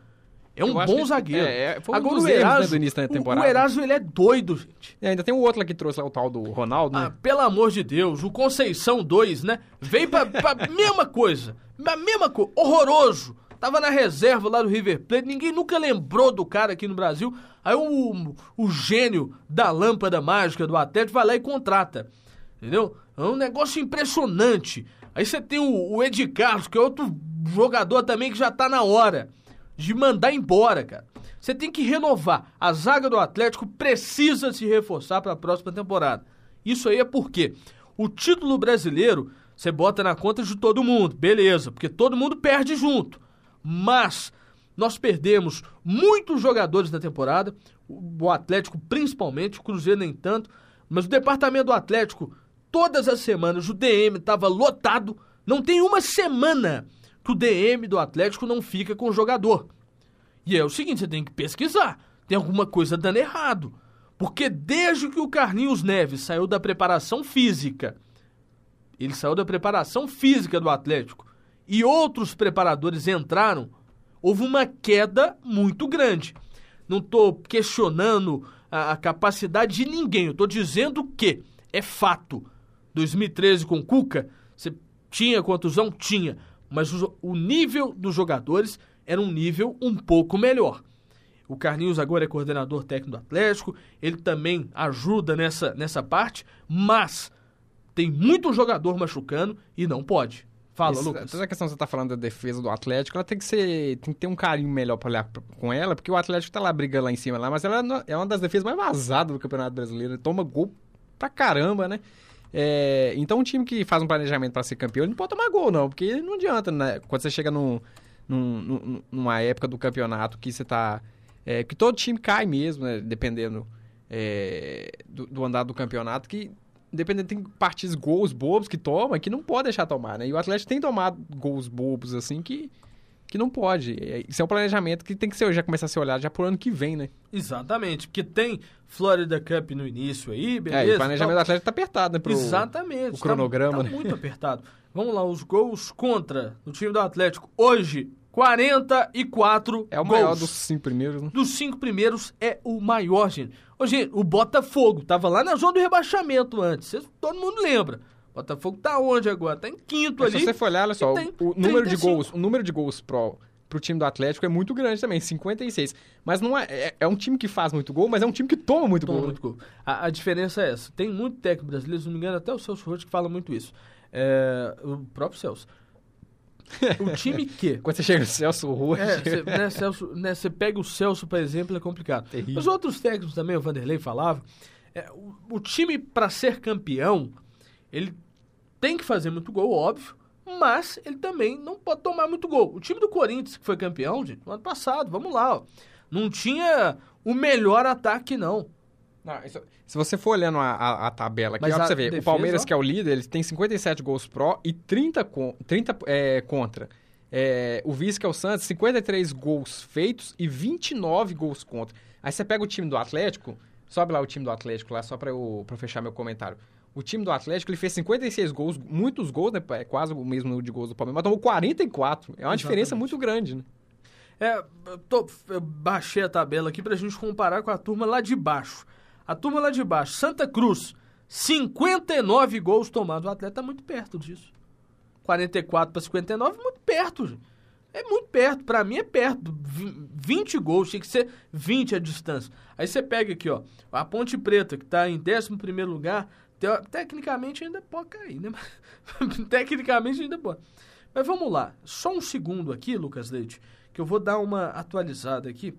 É um bom zagueiro. É, é, Agora um o Erasmo, né, do da temporada. O, o Erasmo, ele é doido, gente. E ainda tem o outro lá que trouxe lá, o tal do Ronaldo, né? Ah, pelo amor de Deus, o Conceição 2, né? Veio pra, pra mesma coisa. A mesma coisa. Horroroso. Tava na reserva lá do River Plate, ninguém nunca lembrou do cara aqui no Brasil. Aí o, o gênio da lâmpada mágica do Atlético vai lá e contrata. Entendeu? É um negócio impressionante. Aí você tem o, o Ed Carlos, que é outro jogador também que já tá na hora de mandar embora, cara. Você tem que renovar. A zaga do Atlético precisa se reforçar para a próxima temporada. Isso aí é porque o título brasileiro você bota na conta de todo mundo, beleza, porque todo mundo perde junto mas nós perdemos muitos jogadores na temporada, o Atlético principalmente, o Cruzeiro nem tanto, mas o departamento do Atlético, todas as semanas, o DM estava lotado, não tem uma semana que o DM do Atlético não fica com o jogador. E é o seguinte, você tem que pesquisar, tem alguma coisa dando errado. Porque desde que o Carlinhos Neves saiu da preparação física Ele saiu da preparação física do Atlético e outros preparadores entraram, houve uma queda muito grande. Não estou questionando a, a, capacidade de ninguém, eu estou dizendo que é fato. 2013 com Cuca, você tinha contusão? Tinha. Mas o, o nível dos jogadores era um nível um pouco melhor. O Carlinhos agora é coordenador técnico do Atlético, ele também ajuda nessa, nessa parte, mas tem muito jogador machucando e não pode. Fala, Isso, Lucas. Toda a questão que você está falando da defesa do Atlético, ela tem que ser. Tem que ter um carinho melhor para olhar com ela, porque o Atlético tá lá brigando lá em cima lá, mas ela é uma das defesas mais vazadas do Campeonato Brasileiro. Toma gol pra caramba, né? É, então, um time que faz um planejamento para ser campeão, ele não pode tomar gol, não, porque não adianta, né? Quando você chega num, num, numa época do campeonato que você tá. É, que todo time cai mesmo, né? Dependendo é, do, do, andar do campeonato, que dependendo, tem partidas gols bobos que toma, que não pode deixar tomar, né? E o Atlético tem tomado gols bobos, assim, que, que não pode. É, isso é um planejamento que tem que ser, já começar a ser olhado já por ano que vem, né? Exatamente, porque tem Florida Cup no início aí, beleza? É, o planejamento então... do Atlético tá apertado, né? Pro, Exatamente. O cronograma, tá, tá né? muito apertado. Vamos lá, os gols contra o time do Atlético. Hoje, 44 É o gols. maior dos cinco primeiros, né? Dos cinco primeiros é o maior, gente. Ô, gente, o Botafogo tava lá na zona do rebaixamento antes. Todo mundo lembra. O Botafogo tá onde agora? Tá em quinto Mas ali. Se você for olhar, olha só, o, número de gols, o número de gols pro, pro time do Atlético é muito grande também, 56. Mas não é, é, é um time que faz muito gol, mas é um time que toma muito toma gol. Muito gol. A, a, diferença é essa. Tem muito técnico brasileiro, se não me engano, até o Celso Roth que fala muito isso. É, o próprio Celso. O time que. Quando você chega no Celso Roth. É, cê, né, Celso, né, você pega o Celso, por exemplo, é complicado. Terrível. Os outros técnicos também, o Vanderlei falava. É, o, o time, para ser campeão, ele tem que fazer muito gol, óbvio, mas ele também não pode tomar muito gol. O time do Corinthians, que foi campeão, gente, no ano passado, vamos lá, ó, não tinha o melhor ataque, não. Não, isso, se você for olhando a, a, a tabela aqui, ó, pra você ver, defesa, o Palmeiras, ó. que é o líder, ele tem 57 gols pró e 30, com, 30 é, contra. É, o vice, que é o Santos, 53 gols feitos e 29 gols contra. Aí você pega o time do Atlético, sobe lá o time do Atlético lá, só pra, eu, pra fechar meu comentário. O time do Atlético, ele fez 56 gols, muitos gols, né? É quase o mesmo número de gols do Palmeiras, mas tomou 44. É uma Exatamente. diferença muito grande, né? É, eu, tô, eu baixei a tabela aqui pra gente comparar com a turma lá de baixo. A turma lá de baixo, Santa Cruz, 59 gols tomados. O atleta tá muito perto disso. 44 para 59, muito perto. Gente. É muito perto. Para mim é perto. 20 gols, tinha que ser 20 a distância. Aí você pega aqui, ó, a Ponte Preta, que está em 11 lugar, tecnicamente ainda pode cair, né? tecnicamente ainda pode. Mas vamos lá. Só um segundo aqui, Lucas Leite, que eu vou dar uma atualizada aqui.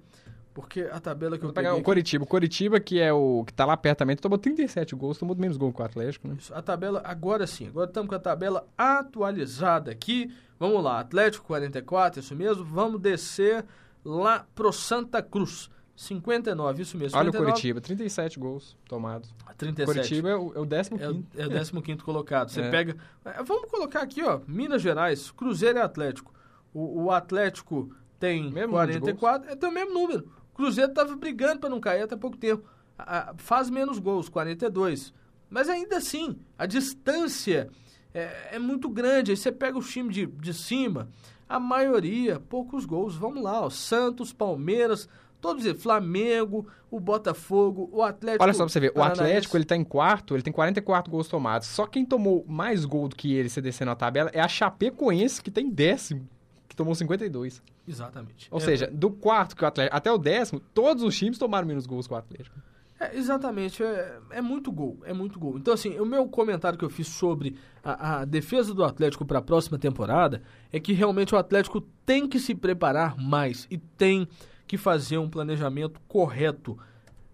Porque a tabela que eu, eu pegar o Coritiba. O Coritiba, que é o que tá lá perto também, tomou 37 gols, tomou menos gol que o Atlético, né? Isso, a tabela, agora sim. Agora estamos com a tabela atualizada aqui. Vamos lá, Atlético 44, isso mesmo. Vamos descer lá pro Santa Cruz. 59, isso mesmo. Olha 59. o Coritiba, 37 gols tomados. 37. Coritiba é o, é o 15 é o, é o 15 colocado. Você é. pega... É, vamos colocar aqui, ó, Minas Gerais, Cruzeiro e Atlético. O, o Atlético tem mesmo 44, é, tem o mesmo número. Cruzeiro estava brigando para não cair até pouco tempo. A, a, faz menos gols, 42. Mas ainda assim, a distância é, é, muito grande. Aí você pega o time de, de cima, a maioria, poucos gols. Vamos lá, ó, Santos, Palmeiras, todos eles, Flamengo, o Botafogo, o Atlético. Olha só pra você ver, o Atlético ele tá em quarto, ele tem 44 gols tomados. Só quem tomou mais gol do que ele, se descendo a tabela, é a Chapecoense, que tem décimo tomou 52. Exatamente. Ou é, seja, do quarto que o Atlético até o décimo, todos os times tomaram menos gols que o Atlético. É, exatamente, é, é, muito gol, é muito gol. Então, assim, o meu comentário que eu fiz sobre a, a defesa do Atlético para a próxima temporada é que realmente o Atlético tem que se preparar mais e tem que fazer um planejamento correto.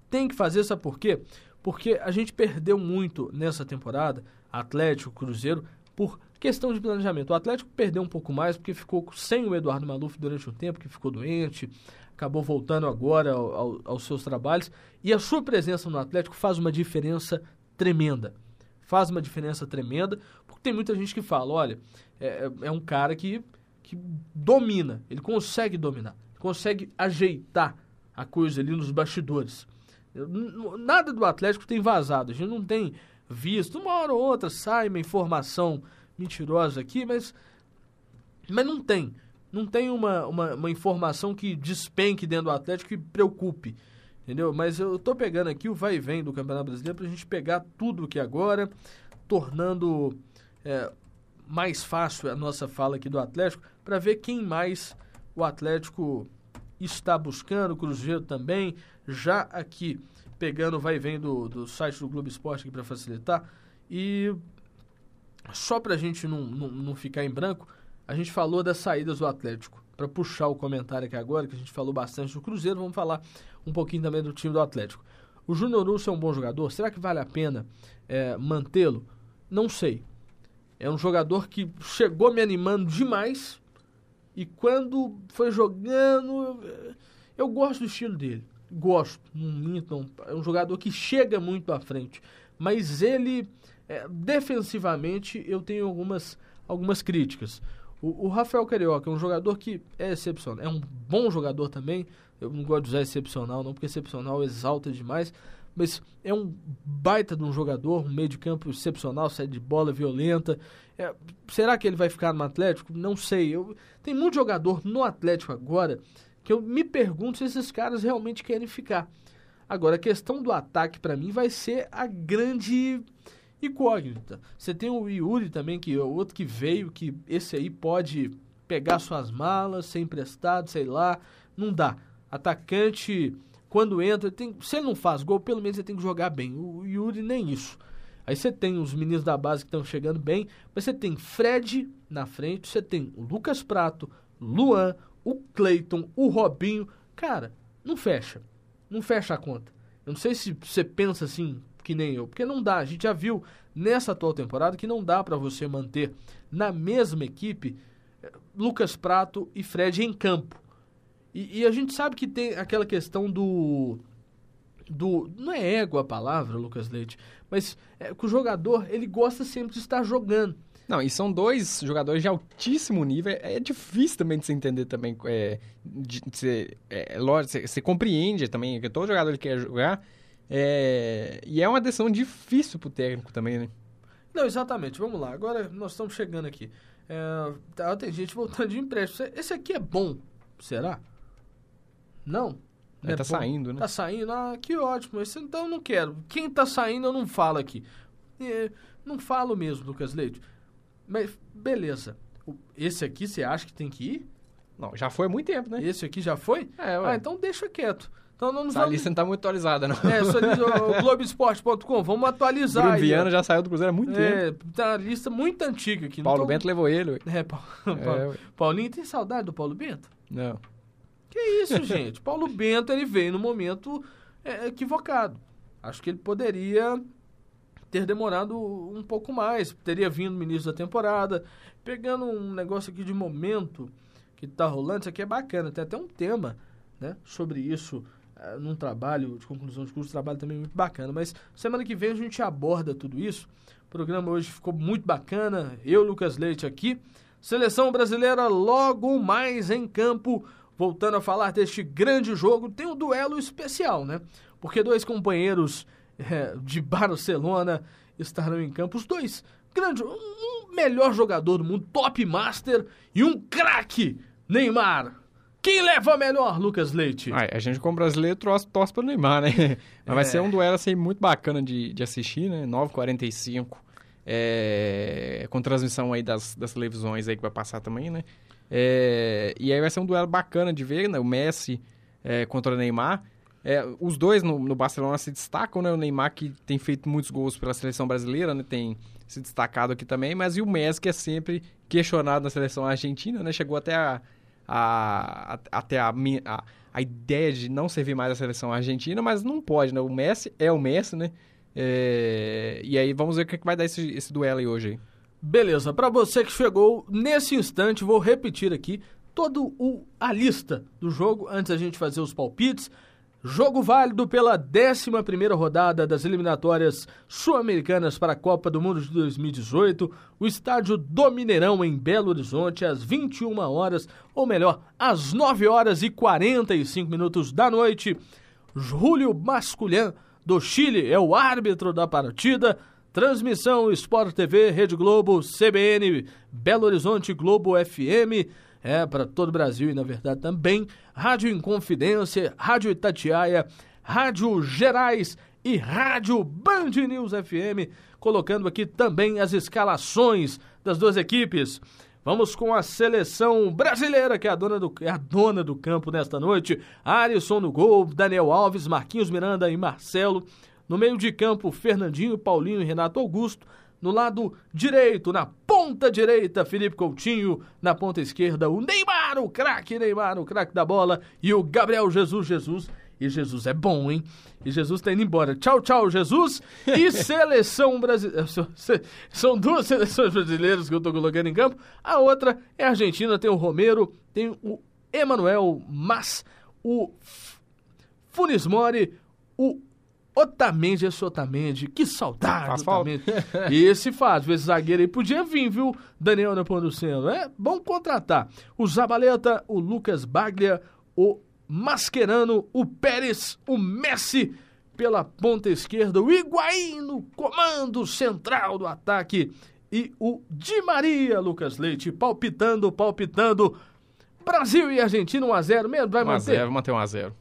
Tem que fazer, sabe por quê? Porque a gente perdeu muito nessa temporada, Atlético, Cruzeiro, por questão de planejamento. O Atlético perdeu um pouco mais porque ficou sem o Eduardo Maluf durante um tempo, que ficou doente, acabou voltando agora ao, ao, aos seus trabalhos. E a sua presença no Atlético faz uma diferença tremenda. Faz uma diferença tremenda, porque tem muita gente que fala: olha, é, é um cara que, que domina, ele consegue dominar, consegue ajeitar a coisa ali nos bastidores. Nada do Atlético tem vazado, a gente não tem visto. Uma hora ou outra sai uma informação mentirosa aqui, mas, mas não tem. Não tem uma, uma, uma informação que despenque dentro do Atlético e preocupe. Entendeu? Mas eu tô pegando aqui o vai e vem do Campeonato Brasileiro pra gente pegar tudo aqui agora, tornando é, mais fácil a nossa fala aqui do Atlético, para ver quem mais o Atlético está buscando, o Cruzeiro também, já aqui pegando vai e vem do, do site do Globo Esporte aqui para facilitar. E só para a gente não, não, não ficar em branco, a gente falou das saídas do Atlético. Para puxar o comentário aqui agora, que a gente falou bastante do Cruzeiro, vamos falar um pouquinho também do time do Atlético. O Júnior Urso é um bom jogador? Será que vale a pena é, mantê-lo? Não sei. É um jogador que chegou me animando demais e quando foi jogando, eu gosto do estilo dele. Gosto, não. É um jogador que chega muito à frente. Mas ele, é, defensivamente, eu tenho algumas, algumas críticas. O, o, Rafael Carioca é um jogador que é excepcional. É um bom jogador também. Eu não gosto de usar excepcional, não, porque excepcional exalta demais mas é um baita de um jogador, um meio de campo excepcional, sai de bola violenta. É, será que ele vai ficar no Atlético? Não sei. Eu, tem muito jogador no Atlético agora que eu me pergunto se esses caras realmente querem ficar. Agora, a questão do ataque, para mim, vai ser a grande incógnita. Você tem o Yuri também, que é outro que veio, que esse aí pode pegar suas malas, ser emprestado, sei lá. Não dá. Atacante quando entra, tem, se ele não faz gol, pelo menos ele tem que jogar bem. O Yuri nem isso. Aí você tem os meninos da base que estão chegando bem, mas você tem Fred na frente, você tem o Lucas Prato, Luan, o Cleiton, o Robinho. Cara, não fecha. Não fecha a conta. Eu não sei se você pensa assim, que nem eu, porque não dá. A gente já viu nessa atual temporada que não dá para você manter na mesma equipe eh, Lucas Prato e Fred em campo. E, e, a gente sabe que tem aquela questão do. Do não é ego a palavra, Lucas Leite, mas é, que o jogador ele gosta sempre de estar jogando. Não, e são dois jogadores de altíssimo nível. É, é difícil também de se entender também. É, de, de ser, é, lógico, você, você, compreende também que todo jogador quer jogar. É, e é uma decisão difícil pro técnico também, né? Não, exatamente. Vamos lá. Agora nós estamos chegando aqui. É, tá, tem gente voltando de empréstimo. Esse aqui é bom, será? Não. É, é tá bom. saindo, né? Tá saindo, ah, que ótimo. Esse, então eu não quero. Quem tá saindo eu não falo aqui. É, não falo mesmo, Lucas Leite. Mas, beleza. Esse aqui você acha que tem que ir? Não, já foi há muito tempo, né? Esse aqui já foi? É, ué. Ah, então deixa quieto. Então não nos Essa vamos... lista não tá muito atualizada, não. É, só o Globoesporte.com, vamos atualizar Bruno. Viana já saiu do Cruzeiro há muito é, tempo. Tá uma lista muito antiga aqui. Paulo tô... Bento levou ele. Ué. É, Paulo... é, Paulinho tem saudade do Paulo Bento? Não. Que isso, gente? Paulo Bento ele veio no momento é, equivocado. Acho que ele poderia ter demorado um pouco mais, teria vindo no início da temporada, pegando um negócio aqui de momento que está rolando, isso aqui é bacana, tem até um tema, né, sobre isso uh, num trabalho de conclusão de curso, trabalho também muito bacana, mas semana que vem a gente aborda tudo isso. O programa hoje ficou muito bacana, eu, Lucas Leite aqui, Seleção brasileira logo mais em campo voltando a falar deste grande jogo, tem um duelo especial, né? Porque dois companheiros é, de Barcelona estarão em campo. Os dois, grande, um melhor jogador do mundo, top master e um craque, Neymar. Quem leva melhor, Lucas Leite? Ah, a gente, como brasileiro, torce, torce para o Neymar, né? Mas é. vai ser um duelo assim, muito bacana de, de assistir, né? 9h45, é, com transmissão aí das, das televisões aí que vai passar também, né? É, e aí vai ser um duelo bacana de ver, né? O Messi é, contra o Neymar. É, os dois no, no, Barcelona se destacam, né? O Neymar que tem feito muitos gols pela seleção brasileira, né? Tem se destacado aqui também, mas e o Messi que é sempre questionado na seleção argentina, né? Chegou até a, a, a até a, a, a, ideia de não servir mais a seleção argentina, mas não pode, né? O Messi é o Messi, né? É, e aí vamos ver o que, é que vai dar esse, esse duelo aí hoje aí. Beleza, para você que chegou nesse instante, vou repetir aqui todo a lista do jogo antes da gente fazer os palpites. Jogo válido pela 11 rodada das eliminatórias sul-americanas para a Copa do Mundo de 2018, o estádio do Mineirão em Belo Horizonte às 21 horas, ou melhor, às 9 horas e 45 minutos da noite. Júlio Masculhan do Chile é o árbitro da partida Transmissão Sport TV, Rede Globo, CBN, Belo Horizonte, Globo FM, é para todo o Brasil e na verdade também Rádio Inconfidência, Rádio Itatiaia, Rádio Gerais e Rádio Band News FM, colocando aqui também as escalações das duas equipes. Vamos com a seleção brasileira, que é a dona do, é a dona do campo nesta noite. Alisson no gol, Daniel Alves, Marquinhos Miranda e Marcelo. No meio de campo, Fernandinho, Paulinho e Renato Augusto. No lado direito, na ponta direita, Felipe Coutinho. Na ponta esquerda, o Neymar, o craque Neymar, o craque da bola. E o Gabriel Jesus Jesus. E Jesus é bom, hein? E Jesus tá indo embora. Tchau, tchau, Jesus. E seleção brasileira. São duas seleções brasileiras que eu tô colocando em campo. A outra é a Argentina, tem o Romero, tem o Emanuel Mas, o Funes Mori, o Otamendi, esse Otamendi, que saudade Faz Otamendi. Esse faz, esse zagueiro aí podia vir, viu? Daniel Nepomuceno, é bom contratar. O Zabaleta, o Lucas Baglia, o Mascherano, o Pérez, o Messi pela ponta esquerda, o Higuaín no comando central do ataque e o Di Maria, Lucas Leite, palpitando, palpitando. Brasil e Argentina 1x0 mesmo, vai 1 manter? 1 0 manter 1 a 0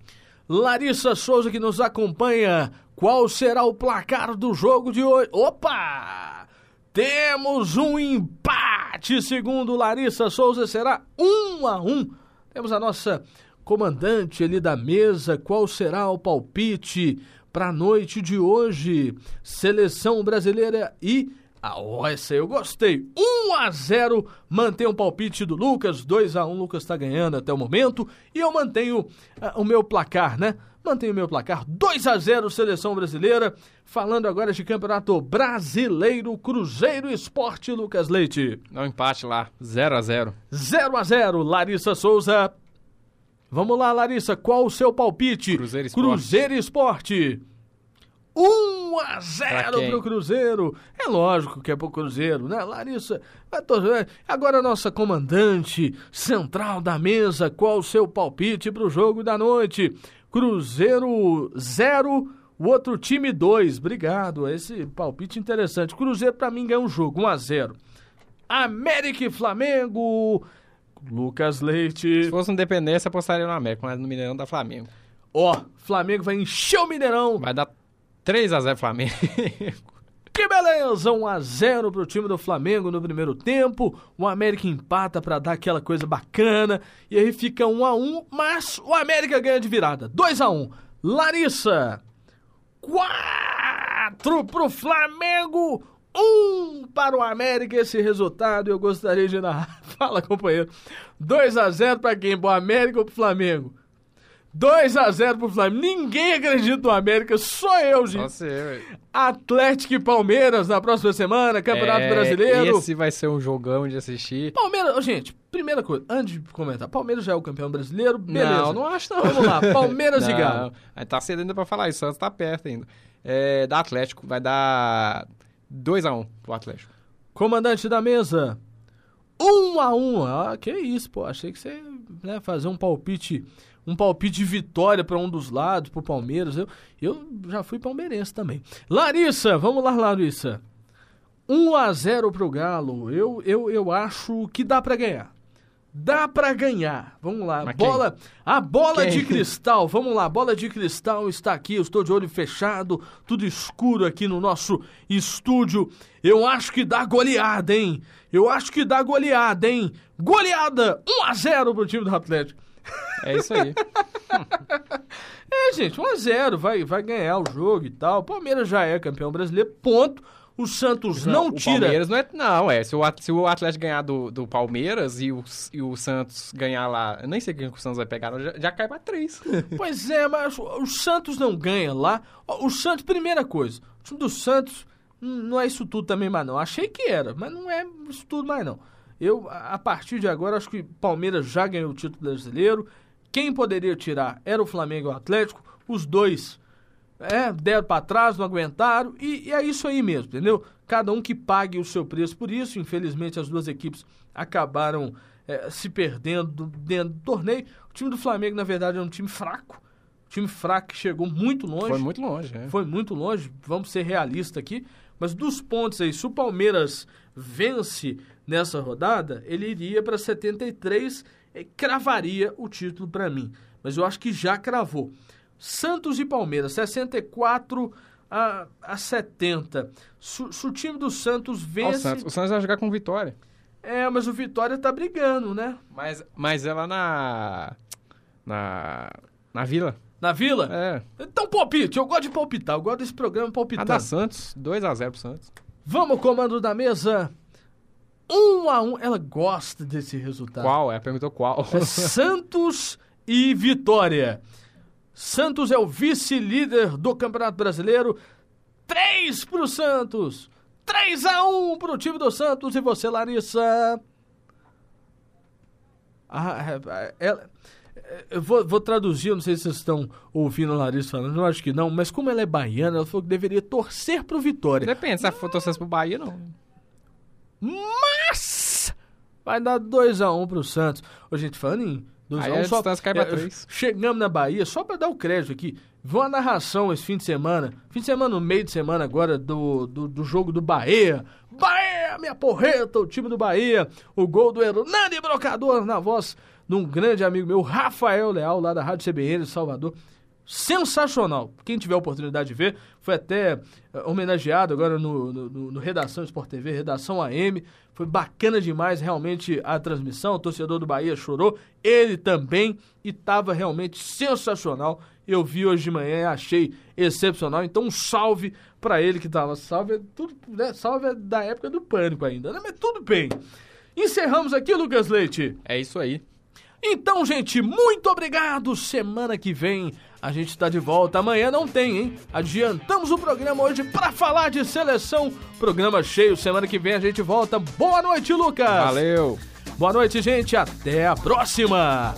Larissa Souza que nos acompanha. Qual será o placar do jogo de hoje? Opa! Temos um empate, segundo Larissa Souza, será um a um. Temos a nossa comandante ali da mesa. Qual será o palpite para a noite de hoje? Seleção brasileira e ah, oh, essa eu gostei. 1 a 0 mantém o palpite do Lucas, 2 a 1 Lucas está ganhando até o momento. E eu mantenho uh, o meu placar, né? Mantenho o meu placar 2 a 0 seleção brasileira. Falando agora de campeonato brasileiro, Cruzeiro Esporte, Lucas Leite. Dá um empate lá, 0 a 0 0 a 0 Larissa Souza. Vamos lá, Larissa, qual o seu palpite? Cruzeiro Esporte. Cruzeiro Esporte. 1 a 0 pro Cruzeiro. É lógico que é pro Cruzeiro, né? Larissa, agora a nossa comandante central da mesa, qual o seu palpite pro jogo da noite? Cruzeiro 0, o outro time 2. Obrigado, esse palpite interessante. Cruzeiro para mim ganha um jogo, 1 a 0. América e Flamengo. Lucas Leite. Se fosse um Independência, apostaria no América, mas no Mineirão da Flamengo. Ó, Flamengo vai encher o Mineirão. Vai dar 3 a 0 Flamengo. Que beleza! 1 a 0 pro time do Flamengo no primeiro tempo. O América empata para dar aquela coisa bacana e aí fica 1 a 1, mas o América ganha de virada. 2 a 1. Larissa 4 pro Flamengo. 1 para o América esse resultado eu gostaria de narrar. Fala, companheiro. 2 a 0 para quem? Pro América ou pro Flamengo? 2 a 0 pro Flamengo. Ninguém acredita no América, só eu, gente. Nossa, eu... Atlético e Palmeiras na próxima semana, Campeonato É, Brasileiro. Esse vai ser um jogão de assistir. Palmeiras, gente, primeira coisa, antes de comentar, Palmeiras já é o campeão brasileiro, beleza. Não, não acho não. Vamos lá, Palmeiras e Galo. Aí tá cedo ainda pra falar isso, Santos tá perto ainda. É, da Atlético, vai dar 2x1 pro Atlético. Comandante da mesa, 1 a 1 Ah, que isso, pô, achei que você ia fazer um palpite, um palpite de vitória pra um dos lados, pro Palmeiras. Eu, eu já fui palmeirense também. Larissa, vamos lá, Larissa. 1 a 0 pro Galo. Eu, eu, eu acho que dá pra ganhar. Dá pra ganhar. Vamos lá. Mas quem? bola, a bola Quem? de cristal. Vamos lá. Bola de cristal está aqui. Eu estou de olho fechado, tudo escuro aqui no nosso estúdio. Eu acho que dá goleada, hein? Eu acho que dá goleada, hein? Goleada 1 a 0 pro time do Atlético. É isso aí. É, gente, 1x0, vai, vai ganhar o jogo e tal. O Palmeiras já é campeão brasileiro, ponto. O Santos não, o tira. Palmeiras não é. Não, é. Se o, se o Atlético ganhar do, do Palmeiras e o, e o Santos ganhar lá. Eu nem sei quem que o Santos vai pegar, não, já, já cai pra três. Pois é, mas o, o Santos não ganha lá. O, o Santos, primeira coisa, o time do Santos hum, não é isso tudo também mais não. Achei que era, mas não é isso tudo mais não. Eu, a partir de agora, acho que Palmeiras já ganhou o título brasileiro. Quem poderia tirar era o Flamengo e o Atlético. Os dois é, deram pra trás, não aguentaram. E, e é isso aí mesmo, entendeu? Cada um que pague o seu preço por isso. Infelizmente, as duas equipes acabaram é, se perdendo dentro do torneio. O time do Flamengo, na verdade, é um time fraco. O Time fraco que chegou muito longe. Foi muito longe, é. Foi muito longe, vamos ser realistas aqui. Mas dos pontos aí, se o Palmeiras vence nessa rodada, ele iria para 73 e cravaria o título para mim. Mas eu acho que já cravou. Santos e Palmeiras, 64 a, a 70. Se, se o time do Santos Ó, o, vence. Santos, o Santos vai jogar com vitória. É, mas o Vitória tá brigando, né? Mas, mas é lá na. Na. Na Vila. Na Vila? É. Então palpite, eu gosto de palpitar, eu gosto desse programa A palpitando. da Santos, 2x0 pro Santos. Vamos, comando da mesa. Um a um. Ela gosta desse resultado. Qual? Ela perguntou qual. É Santos e Vitória. Santos é o vice-líder do Campeonato Brasileiro. 3 pro Santos. 3 a 1 pro time do Santos. E você, Larissa? Ah, é, ela- é, eu vou, vou traduzir, eu não sei se vocês estão ouvindo a Larissa falando, eu acho que não, mas como ela é baiana, ela falou que deveria torcer pro Vitória. Depende, se for torcer pro Bahia, não. Mas vai dar 2x1 um pro Santos. Ô, gente, falando em 2x1, Aí a distância cai pra é, chegamos na Bahia, só pra dar o crédito aqui. Viu uma narração esse fim de semana, fim de semana, no meio de semana agora, do, do, do jogo do Bahia. Bahia, minha porreta, o time do Bahia. O gol do Hernani Brocador na voz de um grande amigo meu, Rafael Leal, lá da Rádio CBN de Salvador. Sensacional. Quem tiver a oportunidade de ver, foi até eh, homenageado agora no, no, no- Redação Sport TV, Redação AM. Foi bacana demais realmente a transmissão. O torcedor do Bahia chorou, ele também, e estava realmente sensacional. Eu vi hoje de manhã e achei excepcional. Então, um salve para ele que estava. Salve, é tudo, né? salve é da época do pânico ainda, né? Mas tudo bem. Encerramos aqui, Lucas Leite. É isso aí. Então, gente, muito obrigado. Semana que vem a gente tá de volta. Amanhã não tem, hein? Adiantamos o programa hoje pra falar de seleção. Programa cheio. Semana que vem a gente volta. Boa noite, Lucas. Valeu. Boa noite, gente. Até a próxima.